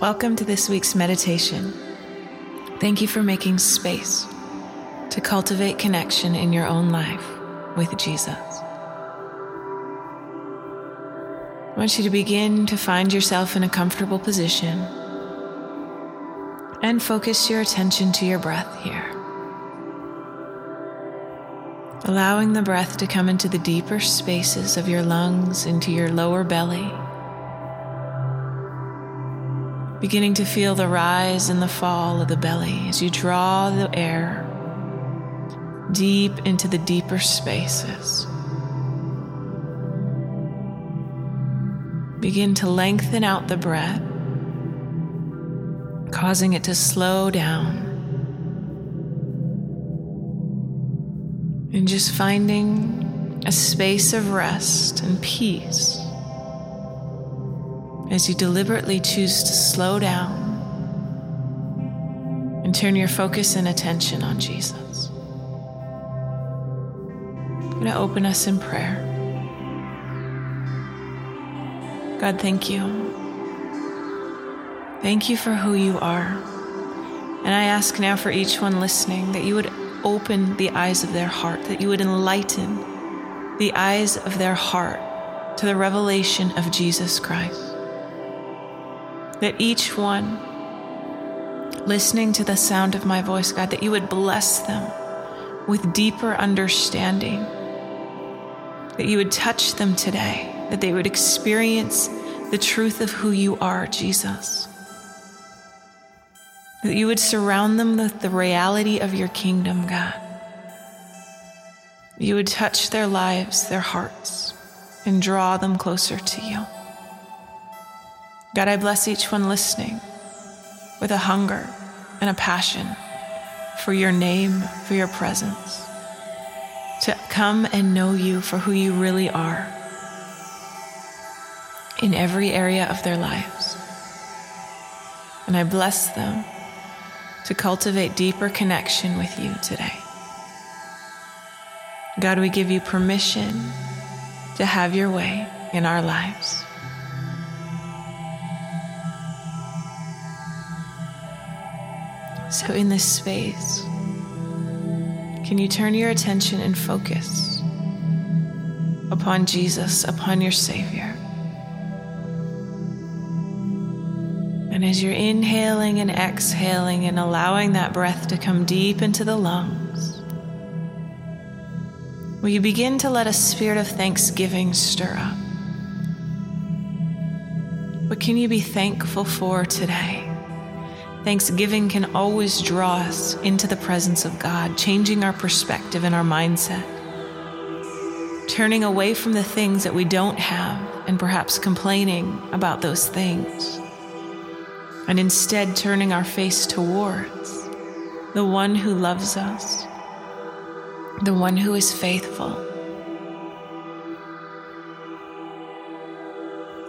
Welcome to this week's meditation. Thank you for making space to cultivate connection in your own life with Jesus. I want you to begin to find yourself in a comfortable position and focus your attention to your breath here. Allowing the breath to come into the deeper spaces of your lungs, into your lower belly beginning to feel the rise and the fall of the belly as you draw the air deep into the deeper spaces. Begin to lengthen out the breath, causing it to slow down. And just finding a space of rest and peace as you deliberately choose to slow down and turn your focus and attention on Jesus. I'm going to open us in prayer. God, thank you. Thank you for who you are. And I ask now for each one listening that you would open the eyes of their heart, that you would enlighten the eyes of their heart to the revelation of Jesus Christ that each one listening to the sound of my voice, God, that you would bless them with deeper understanding, that you would touch them today, that they would experience the truth of who you are, Jesus. That you would surround them with the reality of your kingdom, God. You would touch their lives, their hearts, and draw them closer to you. God, I bless each one listening with a hunger and a passion for your name, for your presence, to come and know you for who you really are in every area of their lives. And I bless them to cultivate deeper connection with you today. God, we give you permission to have your way in our lives. So, in this space, can you turn your attention and focus upon Jesus, upon your Savior? And as you're inhaling and exhaling and allowing that breath to come deep into the lungs, will you begin to let a spirit of thanksgiving stir up? What can you be thankful for today? Thanksgiving can always draw us into the presence of God, changing our perspective and our mindset, turning away from the things that we don't have and perhaps complaining about those things, and instead turning our face towards the one who loves us, the one who is faithful.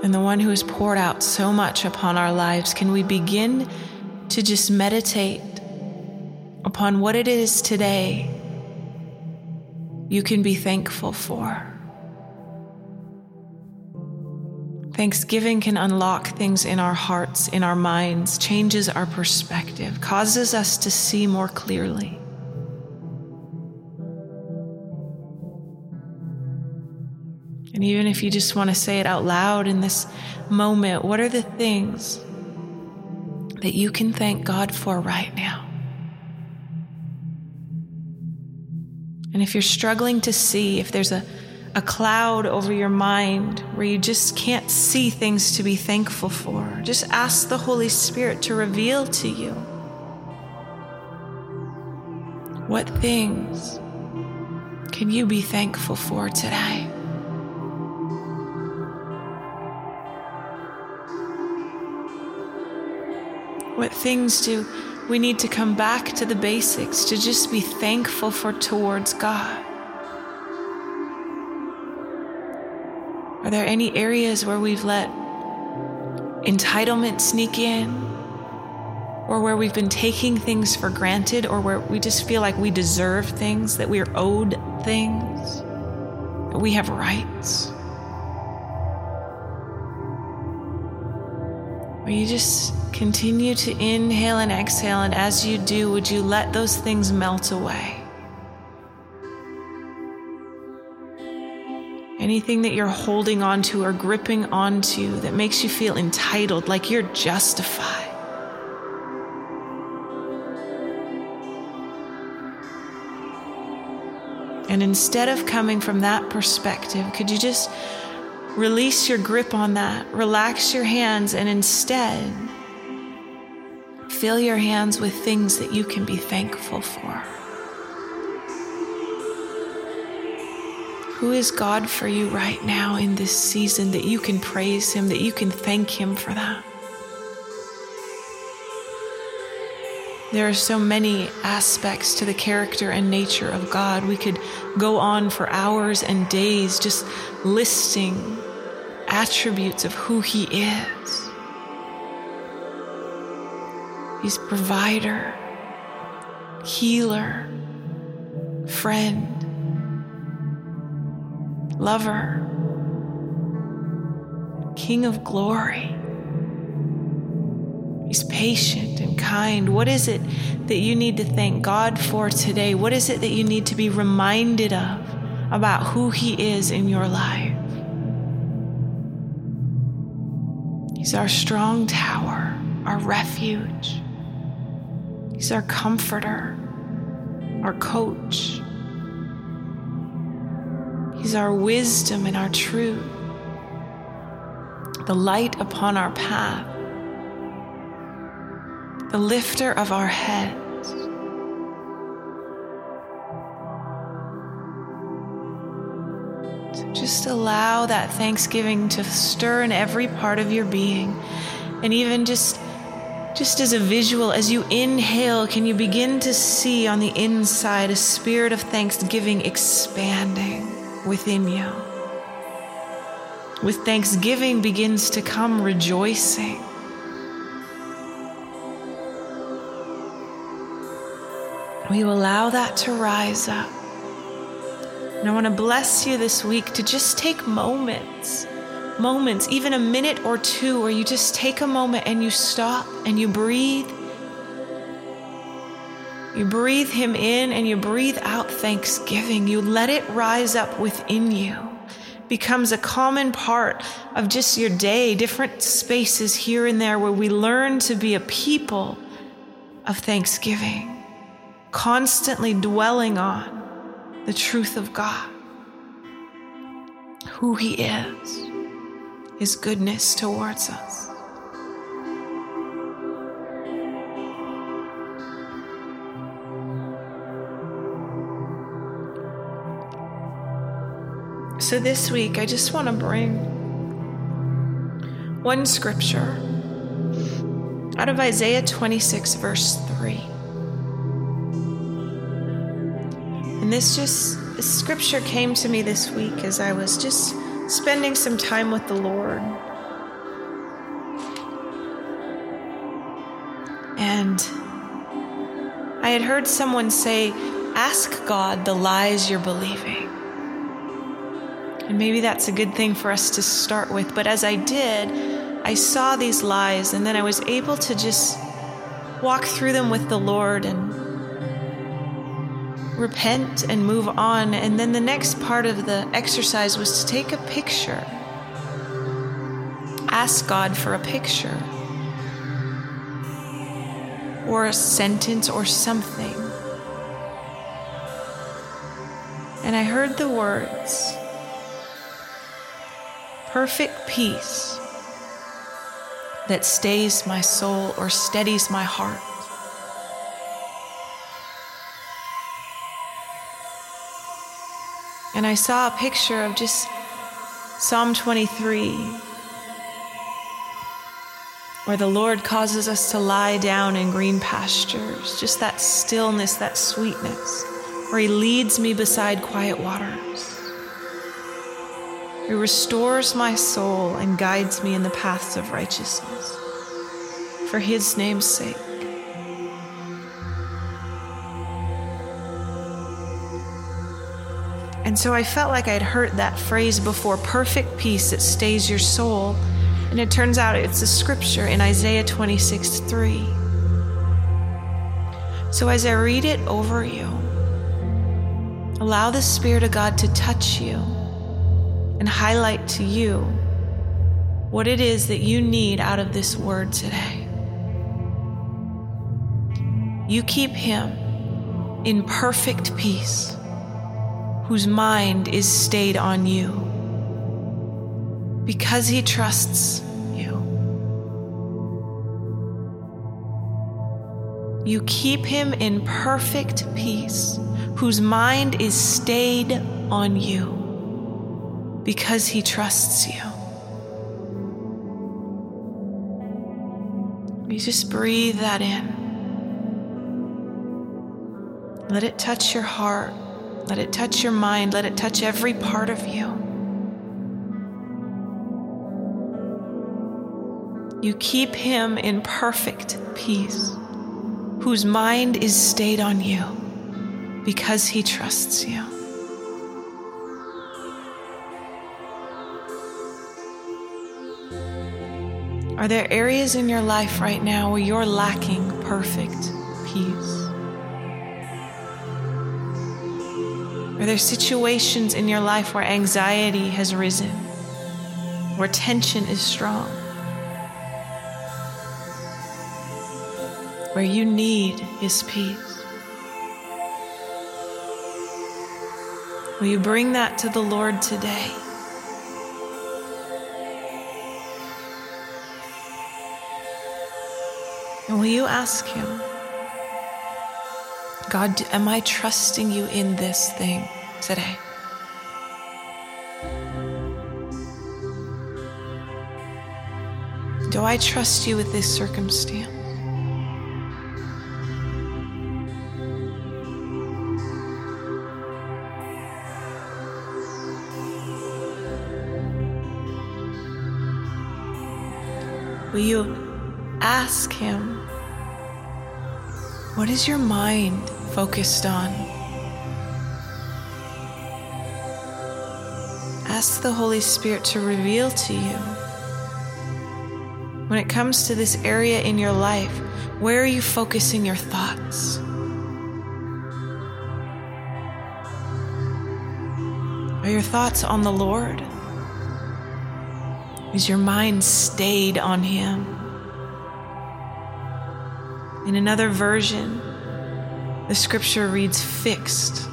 And the one who has poured out so much upon our lives, can we begin to just meditate upon what it is today you can be thankful for. Thanksgiving can unlock things in our hearts, in our minds, changes our perspective, causes us to see more clearly. And even if you just want to say it out loud in this moment, what are the things that you can thank God for right now. And if you're struggling to see, if there's a, a cloud over your mind where you just can't see things to be thankful for, just ask the Holy Spirit to reveal to you what things can you be thankful for today? What things do we need to come back to the basics to just be thankful for towards God? Are there any areas where we've let entitlement sneak in? Or where we've been taking things for granted, or where we just feel like we deserve things, that we're owed things, that we have rights? You just continue to inhale and exhale? And as you do, would you let those things melt away? Anything that you're holding onto or gripping onto that makes you feel entitled, like you're justified. And instead of coming from that perspective, could you just release your grip on that, relax your hands, and instead fill your hands with things that you can be thankful for? Who is God for you right now in this season that you can praise Him, that you can thank Him for that? There are so many aspects to the character and nature of God. We could go on for hours and days just listing attributes of who He is. He's provider, healer, friend, lover, King of glory. He's patient and kind. What is it that you need to thank God for today? What is it that you need to be reminded of about who He is in your life? He's our strong tower, our refuge. He's our comforter, our coach. He's our wisdom and our truth, the light upon our path the lifter of our heads. Just allow that thanksgiving to stir in every part of your being. And even just just as a visual, as you inhale, can you begin to see on the inside a spirit of thanksgiving expanding within you? With thanksgiving begins to come rejoicing. We allow that to rise up? And I want to bless you this week to just take moments, moments, even a minute or two, where you just take a moment and you stop and you breathe. You breathe Him in and you breathe out thanksgiving. You let it rise up within you. Becomes a common part of just your day, different spaces here and there where we learn to be a people of thanksgiving constantly dwelling on the truth of God, who He is, His goodness towards us. So this week, I just want to bring one scripture out of Isaiah 26, verse 3. And this just, this scripture came to me this week as I was just spending some time with the Lord. And I had heard someone say, Ask God the lies you're believing. And maybe that's a good thing for us to start with. But as I did, I saw these lies, and then I was able to just walk through them with the Lord and repent and move on. And then the next part of the exercise was to take a picture. Ask God for a picture or a sentence or something. And I heard the words perfect peace that stays my soul or steadies my heart. And I saw a picture of just Psalm 23, where the Lord causes us to lie down in green pastures, just that stillness, that sweetness, where He leads me beside quiet waters. He restores my soul and guides me in the paths of righteousness for His name's sake. And so I felt like I'd heard that phrase before perfect peace that stays your soul. And it turns out it's a scripture in Isaiah 26 3. So as I read it over you, allow the Spirit of God to touch you and highlight to you what it is that you need out of this word today. You keep Him in perfect peace, whose mind is stayed on you, because He trusts you. You keep Him in perfect peace, whose mind is stayed on you, because He trusts you. You just breathe that in. Let it touch your heart. Let it touch your mind. Let it touch every part of you. You keep him in perfect peace, whose mind is stayed on you because he trusts you. Are there areas in your life right now where you're lacking perfect peace? Are there situations in your life where anxiety has risen, where tension is strong, where you need His peace? Will you bring that to the Lord today? And will you ask Him? God, am I trusting you in this thing today? Do I trust you with this circumstance? Will you ask Him, what is your mind focused on. Ask the Holy Spirit to reveal to you when it comes to this area in your life, where are you focusing your thoughts? Are your thoughts on the Lord? Is your mind stayed on Him? In another version, the scripture reads fixed.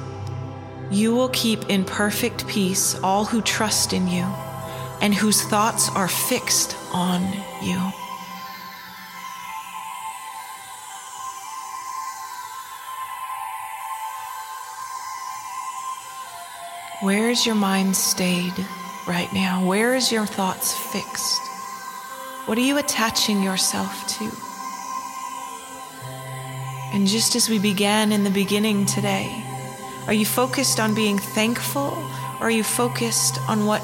You will keep in perfect peace all who trust in you and whose thoughts are fixed on you. Where is your mind stayed right now? Where is your thoughts fixed? What are you attaching yourself to? And just as we began in the beginning today, are you focused on being thankful or are you focused on what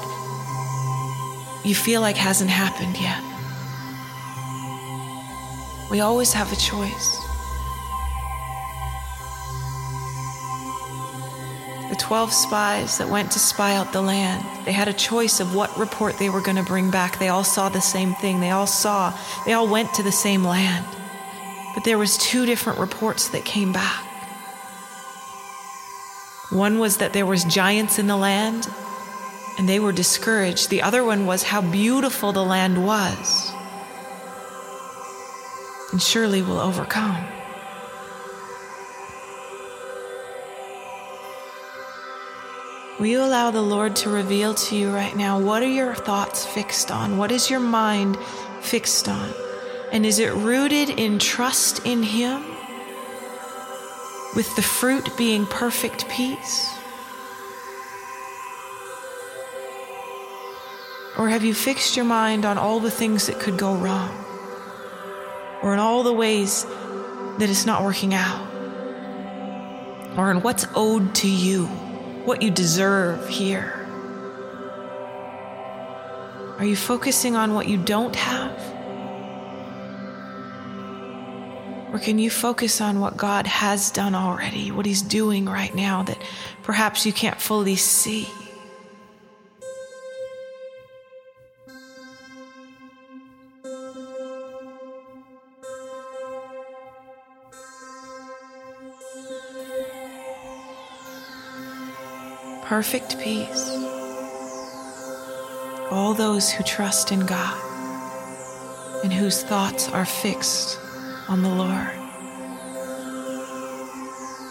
you feel like hasn't happened yet? We always have a choice. The 12 spies that went to spy out the land, they had a choice of what report they were going to bring back. They all saw the same thing. They all saw, they all went to the same land. But there was two different reports that came back. One was that there was giants in the land and they were discouraged. The other one was how beautiful the land was. And surely we'll overcome. Will you allow the Lord to reveal to you right now what are your thoughts fixed on? What is your mind fixed on? And is it rooted in trust in Him? With the fruit being perfect peace? Or have you fixed your mind on all the things that could go wrong? Or in all the ways that it's not working out? Or in what's owed to you, what you deserve here? Are you focusing on what you don't have? Or can you focus on what God has done already, what He's doing right now that perhaps you can't fully see? perfect peace. All those who trust in God and whose thoughts are fixed on the Lord.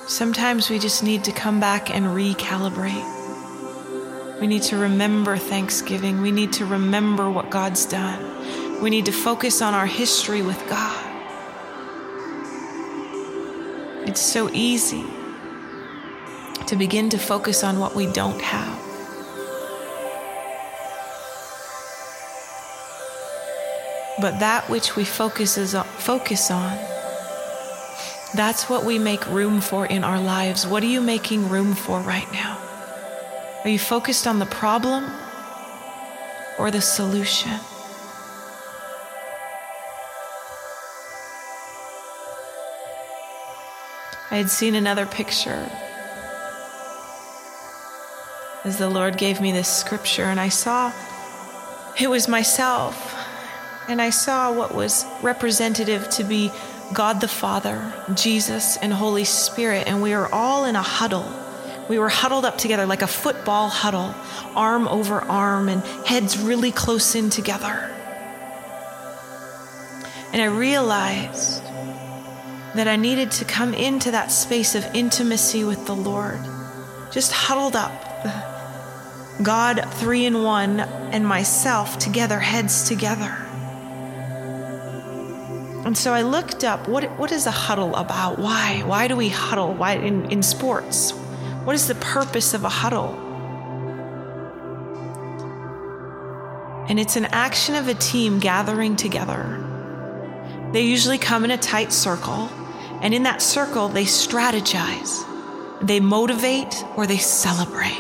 Sometimes we just need to come back and recalibrate. We need to remember Thanksgiving. We need to remember what God's done. We need to focus on our history with God. It's so easy to begin to focus on what we don't have. But that which we focuses on, focus on, that's what we make room for in our lives. What are you making room for right now? Are you focused on the problem or the solution? I had seen another picture as the Lord gave me this scripture, and I saw it was myself, and I saw what was representative to be God the Father, Jesus, and Holy Spirit, and we were all in a huddle. We were huddled up together like a football huddle, arm over arm, and heads really close in together. And I realized that I needed to come into that space of intimacy with the Lord, just huddled up. God, three in one, and myself together, heads together. And so I looked up what, what is a huddle about? Why? Why do we huddle? Why in, in sports? What is the purpose of a huddle? And it's an action of a team gathering together. They usually come in a tight circle and in that circle, they strategize, they motivate, or they celebrate.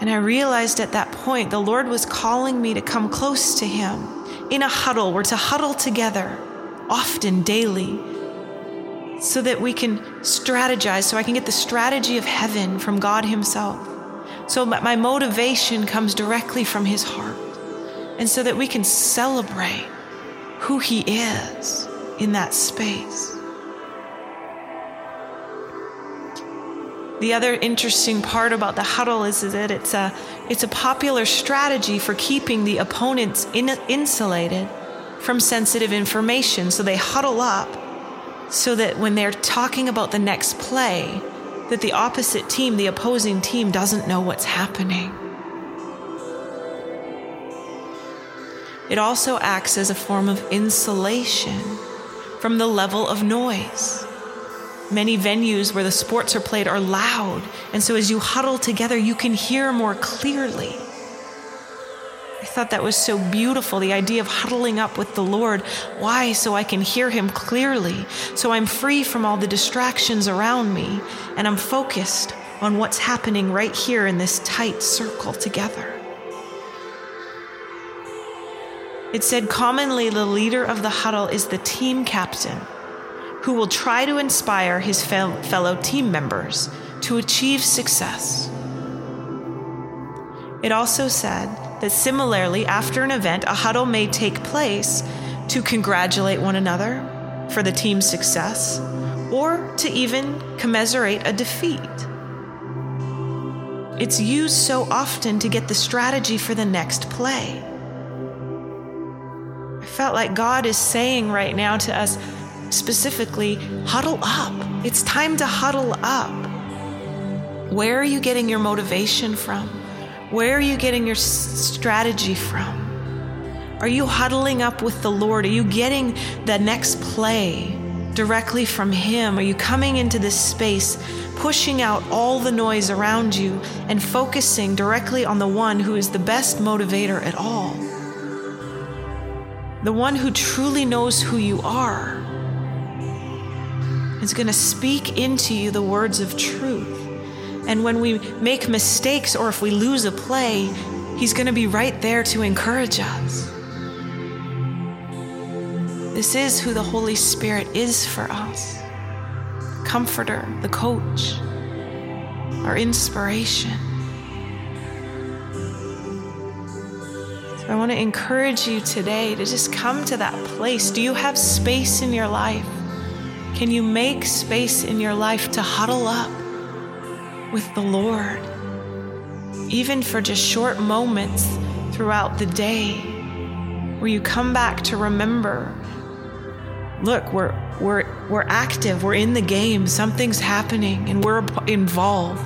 And I realized at that point the Lord was calling me to come close to Him in a huddle. We're to huddle together, often, daily, so that we can strategize, so I can get the strategy of heaven from God Himself. So my motivation comes directly from His heart. And so that we can celebrate who He is in that space. The other interesting part about the huddle is, that it's a, it's a popular strategy for keeping the opponents in, insulated from sensitive information. So they huddle up so that when they're talking about the next play, that the opposite team, the opposing team, doesn't know what's happening. It also acts as a form of insulation from the level of noise. Many venues where the sports are played are loud, and so as you huddle together, you can hear more clearly. I thought that was so beautiful, the idea of huddling up with the Lord. Why? So I can hear Him clearly, so I'm free from all the distractions around me, and I'm focused on what's happening right here in this tight circle together. It said commonly the leader of the huddle is the team captain who will try to inspire his fellow team members to achieve success. It also said that similarly, after an event, a huddle may take place to congratulate one another for the team's success or to even commiserate a defeat. It's used so often to get the strategy for the next play I felt like God is saying right now to us specifically huddle up. It's time to huddle up. Where are you getting your motivation from? Where are you getting your strategy from? Are you huddling up with the Lord? Are you getting the next play directly from Him? Are you coming into this space, pushing out all the noise around you and focusing directly on the one who is the best motivator at all? the one who truly knows who you are, is going to speak into you the words of truth. And when we make mistakes or if we lose a play, He's going to be right there to encourage us. This is who the Holy Spirit is for us comforter, the coach, our inspiration. So I want to encourage you today to just come to that place. Do you have space in your life? Can you make space in your life to huddle up with the Lord, even for just short moments throughout the day, where you come back to remember look, we're, we're, we're active, we're in the game, something's happening, and we're involved.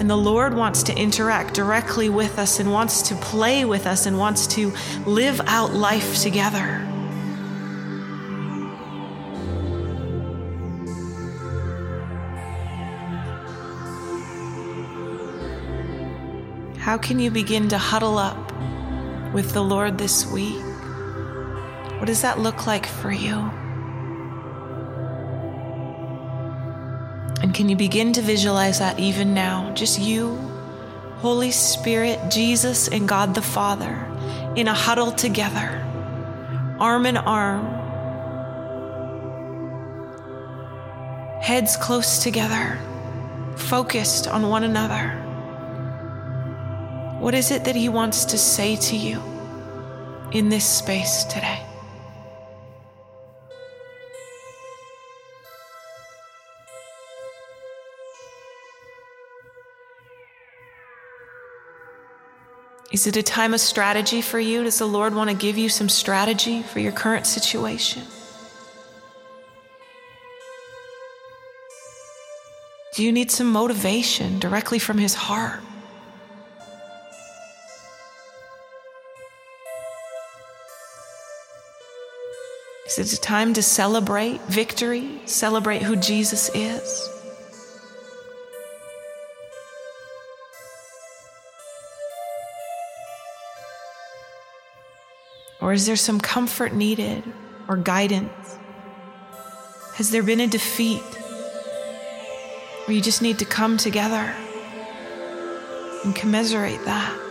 And the Lord wants to interact directly with us and wants to play with us and wants to live out life together. How can you begin to huddle up with the Lord this week? What does that look like for you? And can you begin to visualize that even now? Just you, Holy Spirit, Jesus, and God the Father in a huddle together, arm in arm, heads close together, focused on one another. What is it that He wants to say to you in this space today? Is it a time of strategy for you? Does the Lord want to give you some strategy for your current situation? Do you need some motivation directly from His heart? Is it a time to celebrate victory, celebrate who Jesus is? Or is there some comfort needed or guidance? Has there been a defeat where you just need to come together and commiserate that?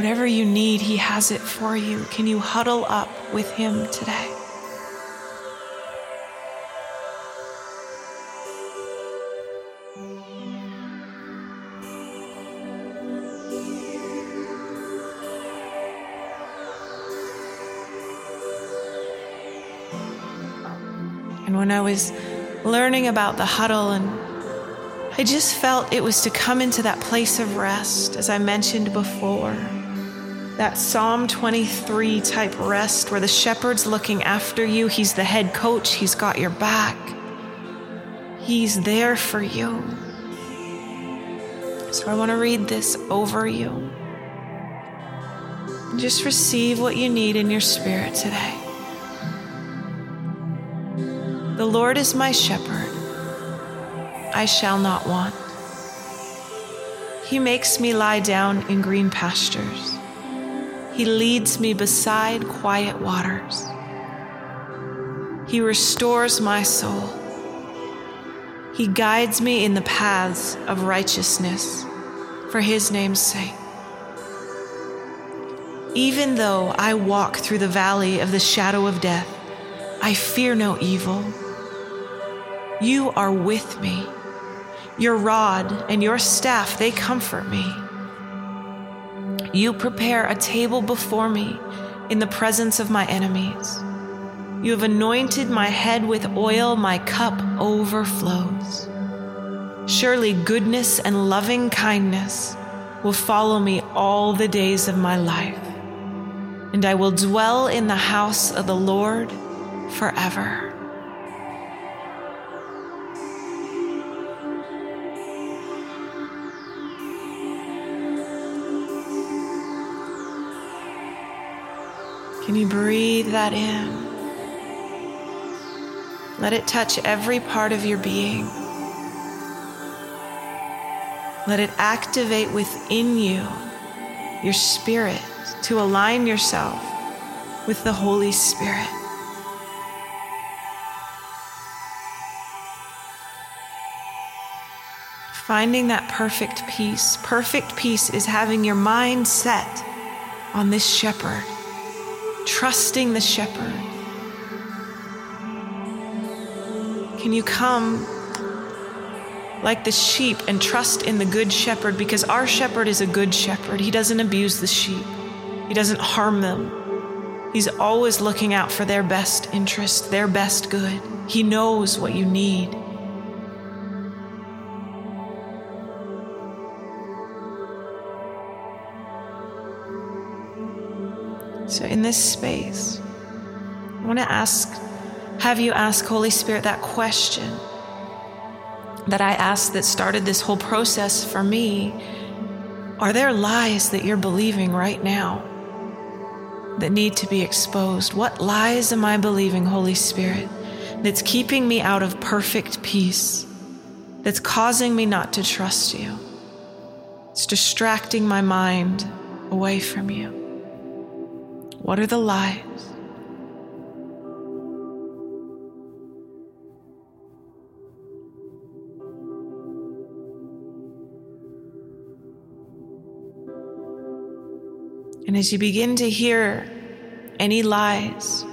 Whatever you need, He has it for you. Can you huddle up with Him today? And when I was learning about the huddle and I just felt it was to come into that place of rest, as I mentioned before that Psalm 23 type rest where the shepherd's looking after you. He's the head coach, he's got your back, he's there for you. So I want to read this over you. Just receive what you need in your spirit today. The Lord is my shepherd, I shall not want. He makes me lie down in green pastures. He leads me beside quiet waters. He restores my soul. He guides me in the paths of righteousness for his name's sake. Even though I walk through the valley of the shadow of death, I fear no evil. You are with me. Your rod and your staff, they comfort me. You prepare a table before me in the presence of my enemies. You have anointed my head with oil, my cup overflows. Surely goodness and loving kindness will follow me all the days of my life, and I will dwell in the house of the Lord forever. Can you breathe that in? Let it touch every part of your being. Let it activate within you your spirit to align yourself with the Holy Spirit. Finding that perfect peace. Perfect peace is having your mind set on this shepherd trusting the shepherd? Can you come like the sheep and trust in the good shepherd? Because our shepherd is a good shepherd. He doesn't abuse the sheep, he doesn't harm them. He's always looking out for their best interest, their best good. He knows what you need. In this space, I want to ask, have you ask Holy Spirit that question that I asked that started this whole process for me? Are there lies that you're believing right now? that need to be exposed. What lies am I believing, Holy Spirit, that's keeping me out of perfect peace, that's causing me not to trust you? It's distracting my mind away from you. What are the lies? And as you begin to hear any lies,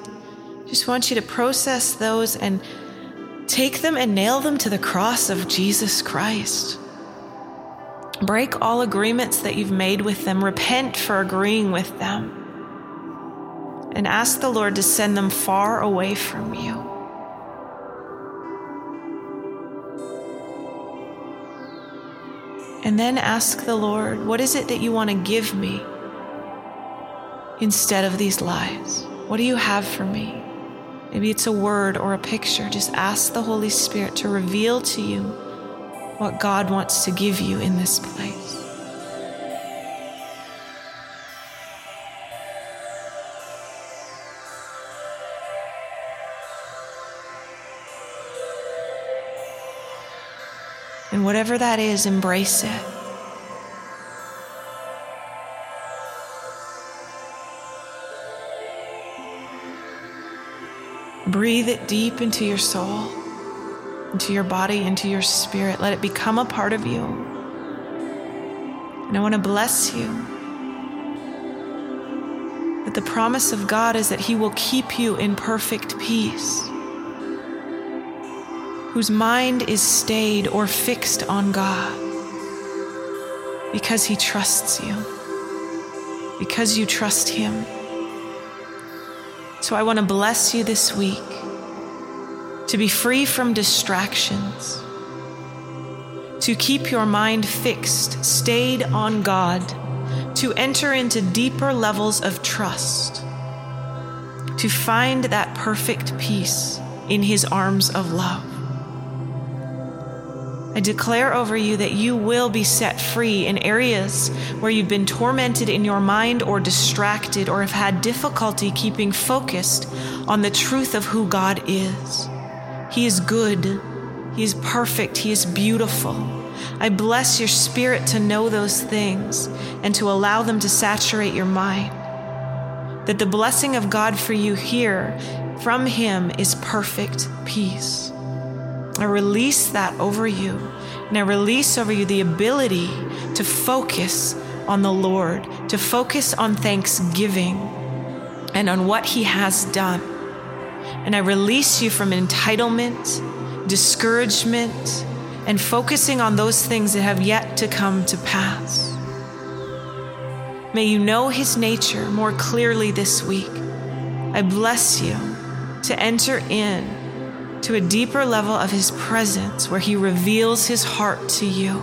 just want you to process those and take them and nail them to the cross of Jesus Christ. Break all agreements that you've made with them, repent for agreeing with them, and ask the Lord to send them far away from you. And then ask the Lord, What is it that you want to give me? instead of these lies? What do you have for me? Maybe it's a word or a picture. Just ask the Holy Spirit to reveal to you what God wants to give you in this place. Whatever that is, embrace it. Breathe it deep into your soul, into your body, into your spirit. Let it become a part of you. And I want to bless you that the promise of God is that He will keep you in perfect peace, whose mind is stayed or fixed on God because He trusts you, because you trust Him. So I want to bless you this week to be free from distractions, to keep your mind fixed, stayed on God, to enter into deeper levels of trust, to find that perfect peace in His arms of love. I declare over you that you will be set free in areas where you've been tormented in your mind or distracted or have had difficulty keeping focused on the truth of who God is. He is good, He is perfect, He is beautiful. I bless your spirit to know those things and to allow them to saturate your mind. That the blessing of God for you here from Him is perfect peace. I release that over you. And I release over you the ability to focus on the Lord, to focus on thanksgiving and on what He has done. And I release you from entitlement, discouragement, and focusing on those things that have yet to come to pass. May you know His nature more clearly this week. I bless you to enter in to a deeper level of His presence where He reveals His heart to you.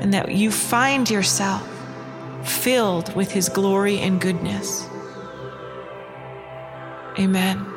And that you find yourself filled with His glory and goodness. Amen.